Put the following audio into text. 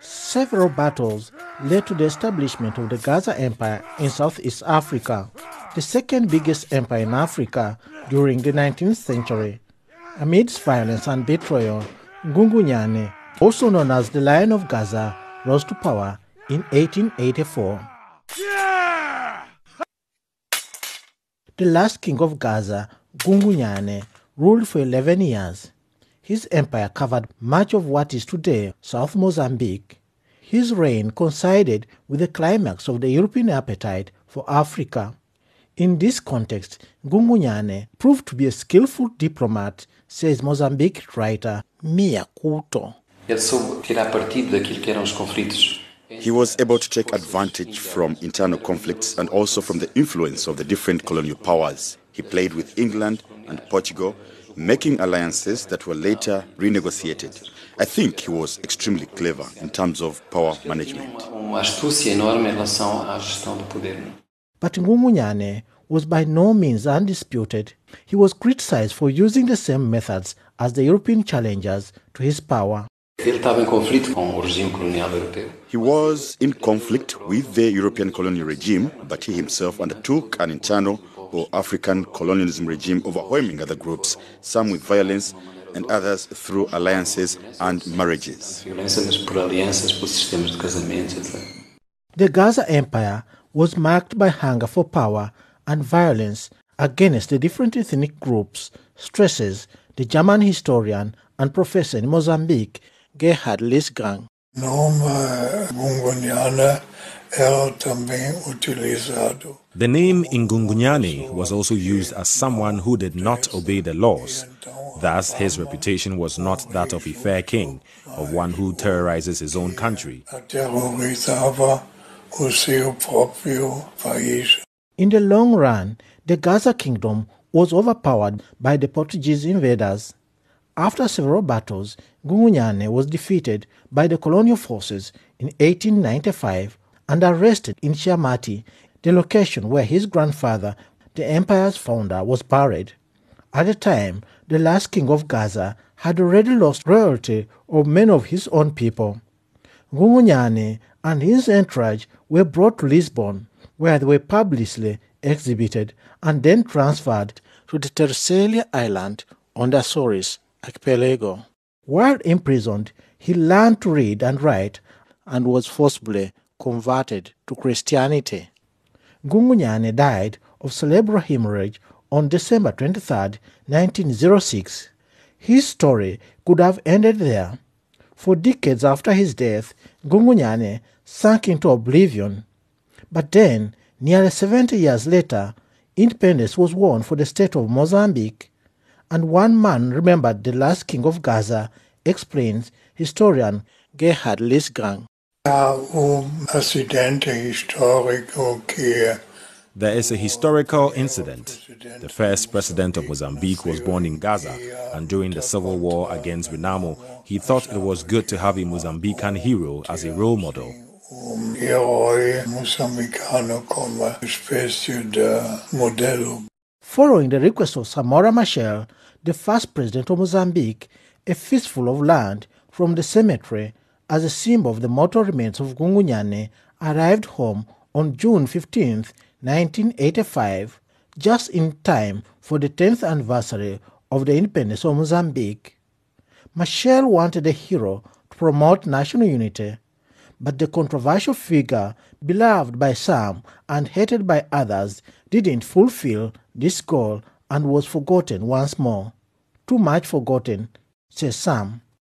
Several battles led to the establishment of the Gaza Empire in Southeast Africa, the second biggest empire in Africa during the 19th century. Amidst violence and betrayal, Ngungunyane, also known as the Lion of Gaza, rose to power in 1884. The last king of Gaza, Ngungunyane, ruled for 11 years. His empire covered much of what is today South Mozambique. His reign coincided with the climax of the European appetite for Africa. In this context, Gungunyane proved to be a skillful diplomat, says Mozambique writer Mia Couto. Ele soube tirar partido daquilo que eram os conflitos. He was able to take advantage from internal conflicts and also from the influence of the different colonial powers. He played with England and Portugal, making alliances that were later renegotiated. I think he was extremely clever in terms of power management. Uma astúcia enorme em relação à gestão do poder. But Ngungunyane was by no means undisputed. He was criticized for using the same methods as the European challengers to his power. Ele estava em conflito com o regime colonial. He was in conflict with the European colonial regime, but he himself undertook an internal or African colonialism regime overwhelming other groups, some with violence and others through alliances and marriages. Violência, mas por alianças, por sistemas de casamentos, etc. The Gaza Empire was marked by hunger for power and violence against the different ethnic groups, stresses the German historian and professor in Mozambique, Gerhard Liesegang. nome Gungunyana era também utilizado. The name Ngungunyane was also used as someone who did not obey the laws. Thus, his reputation was not that of a fair king, of one who terrorizes his own country. In the long run, the Gaza kingdom was overpowered by the Portuguese invaders. After several battles, Gungunyane was defeated by the colonial forces in 1895 and arrested in Chaimite, the location where his grandfather, the empire's founder, was buried. At the time, the last king of Gaza had already lost royalty of many of his own people. Gungunyane and his entourage were brought to Lisbon, where they were publicly exhibited and then transferred to the Terceira island on the Azores archipelago. While imprisoned, he learned to read and write and was forcibly converted to Christianity. Gungunyane died of cerebral hemorrhage on December 23, 1906. His story could have ended there. For decades after his death, Gungunyane sank into oblivion. But then, nearly 70 years later, independence was won for the state of Mozambique. And one man remembered the last king of Gaza, explains historian Gerhard Liesegang. Há um acidente histórico que There is a historical incident. The first president of Mozambique was born in Gaza, and during the civil war against Renamo, he thought it was good to have a Mozambican hero as a role model. um herói moçambicano como espécie de modelo. Following the request of Samora Machel, the first president of Mozambique, a fistful of land from the cemetery as a symbol of the mortal remains of Gungunyane arrived home on June 15, 1985, just in time for the 10th anniversary of the independence of Mozambique. Machel wanted a hero to promote national unity, but the controversial figure, beloved by some and hated by others, didn't fulfill this goal and was forgotten once more. Too much forgotten, says some.